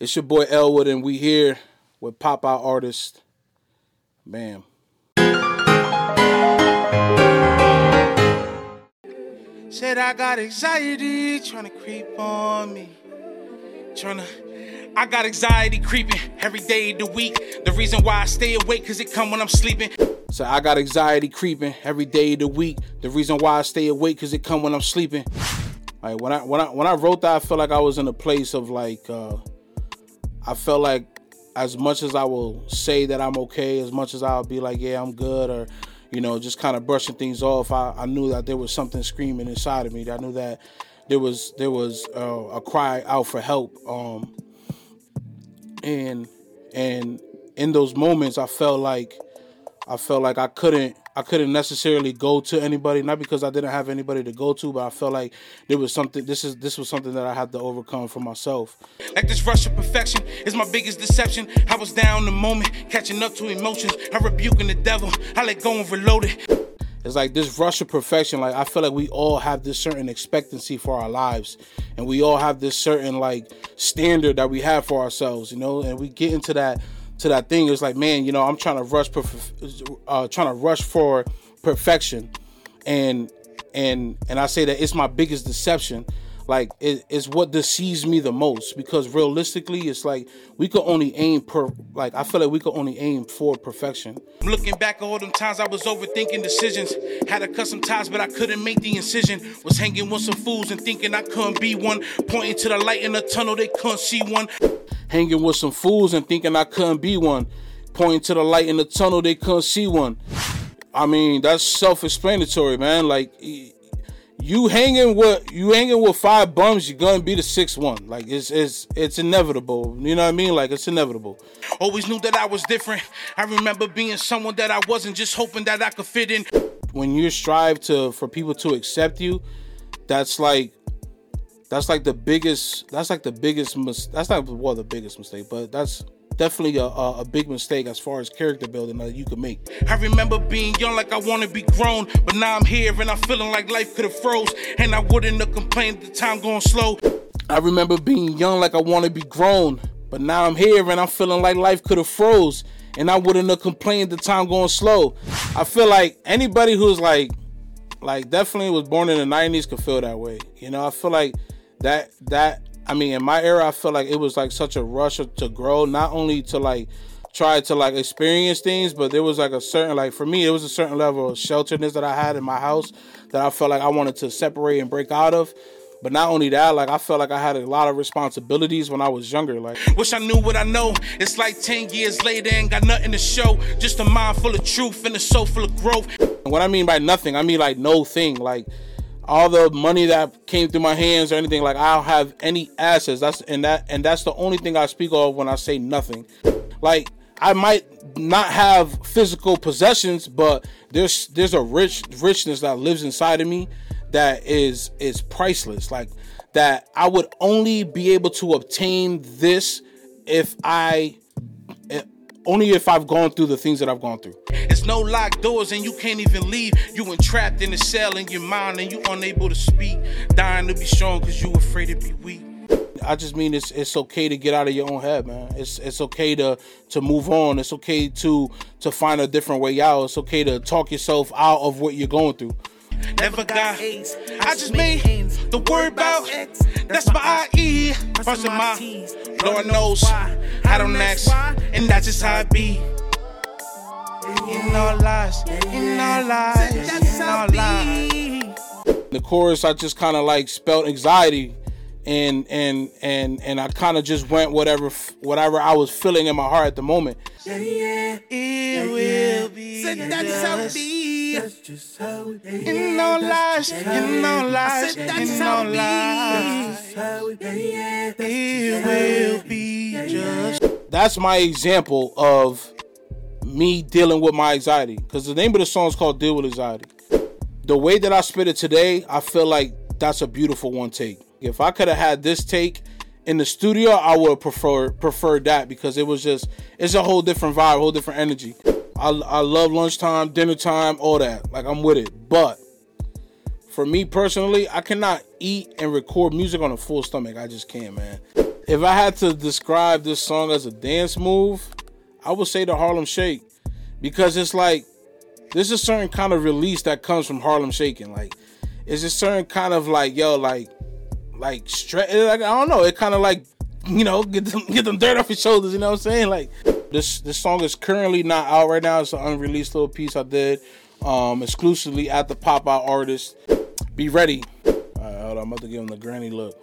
It's your boy Elwood, and we here with pop out artist. Bam. Said I got anxiety trying to creep on me. Trying to. I got anxiety creeping every day of the week. The reason why I stay awake, cause it come when I'm sleeping. So I got anxiety creeping every day of the week. The reason why I stay awake, cause it come when I'm sleeping. Like when I when I when I wrote that, I felt like I was in a place of like uh I felt like as much as I will say that I'm okay, as much as I'll be like, yeah, I'm good, or you know, just kind of brushing things off. I, I knew that there was something screaming inside of me. I knew that there was there was uh, a cry out for help. Um, and and in those moments, I felt like I felt like I couldn't I couldn't necessarily go to anybody, not because I didn't have anybody to go to, but I felt like there was something. This is this was something that I had to overcome for myself. Like this rush of perfection is my biggest deception. I was down the moment, catching up to emotions. I'm rebuking the devil. I let go and reload it. It's like this rush of perfection. Like I feel like we all have this certain expectancy for our lives, and we all have this certain like standard that we have for ourselves, you know. And we get into that to that thing. It's like, man, you know, I'm trying to rush, perf- uh, trying to rush for perfection, and and and I say that it's my biggest deception. Like it, it's what deceives me the most because realistically, it's like we could only aim per. Like I feel like we could only aim for perfection. Looking back at all them times I was overthinking decisions. Had a custom ties, but I couldn't make the incision. Was hanging with some fools and thinking I couldn't be one. Pointing to the light in the tunnel, they couldn't see one hanging with some fools and thinking I couldn't be one. Pointing to the light in the tunnel, they couldn't see one. I mean, that's self-explanatory, man. Like you hanging with you hanging with five bums, you're gonna be the sixth one. Like it's it's it's inevitable. You know what I mean? Like it's inevitable. Always knew that I was different. I remember being someone that I wasn't, just hoping that I could fit in. When you strive to for people to accept you, that's like that's like the biggest. That's like the biggest. Mis- that's not well the biggest mistake, but that's definitely a, a, a, big mistake as far as character building that you can make. I remember being young like I want to be grown, but now I'm here and I'm feeling like life could have froze, and I wouldn't have complained the time going slow. I remember being young like I want to be grown, but now I'm here and I'm feeling like life could have froze, and I wouldn't have complained the time going slow. I feel like anybody who's like, like definitely was born in the '90s could feel that way. You know, I feel like that that I mean, in my era, I felt like it was like such a rush to grow, not only to like try to like experience things, but there was like a certain like for me, it was a certain level of shelteredness that I had in my house that I felt like I wanted to separate and break out of. But not only that, like I felt like I had a lot of responsibilities when I was younger. Like wish I knew what I know. It's like ten years later and got nothing to show. Just a mind full of truth and a soul full of growth. And what I mean by nothing, I mean like no thing. Like all the money that came through my hands or anything like I don't have any assets. That's and that and that's the only thing I speak of when I say nothing. Like I might not have physical possessions, but there's there's a rich richness that lives inside of me that is is priceless. Like that I would only be able to obtain this if I only if I've gone through the things that I've gone through. It's no locked doors and you can't even leave. You entrapped in a cell in your mind and you unable to speak. Dying to be strong because you afraid to be weak. I just mean it's it's okay to get out of your own head, man. It's it's okay to to move on. It's okay to to find a different way out. It's okay to talk yourself out of what you're going through. Never got AIDS. I just made the word about that's my IE. First of my Lord knows I don't ask, and that's just how it be. In all lies, in all lies, in all lies. The chorus, I just kind of like spelled anxiety and and and and I kind of just went whatever whatever I was feeling in my heart at the moment. Yeah, yeah, it will be. that's how it be. That's just how it be. In no lies, in no lies, in no lies. It will be just. That's my example of me dealing with my anxiety because the name of the song is called "Deal with Anxiety." The way that I spit it today, I feel like that's a beautiful one take. If I could have had this take in the studio, I would have prefer preferred that because it was just it's a whole different vibe, whole different energy. I, I love lunchtime, dinner time, all that. Like I'm with it. But for me personally, I cannot eat and record music on a full stomach. I just can't, man. if I had to describe this song as a dance move, I would say the Harlem Shake because it's like there's a certain kind of release that comes from Harlem shaking. Like it's a certain kind of like yo like like straight. Like, I don't know. It kind of like you know get them get them dirt off your shoulders. You know what I'm saying? Like this this song is currently not out right now. It's an unreleased little piece I did um exclusively at the Pop Out Artist. Be ready. All right, hold on. I'm about to give him the granny look.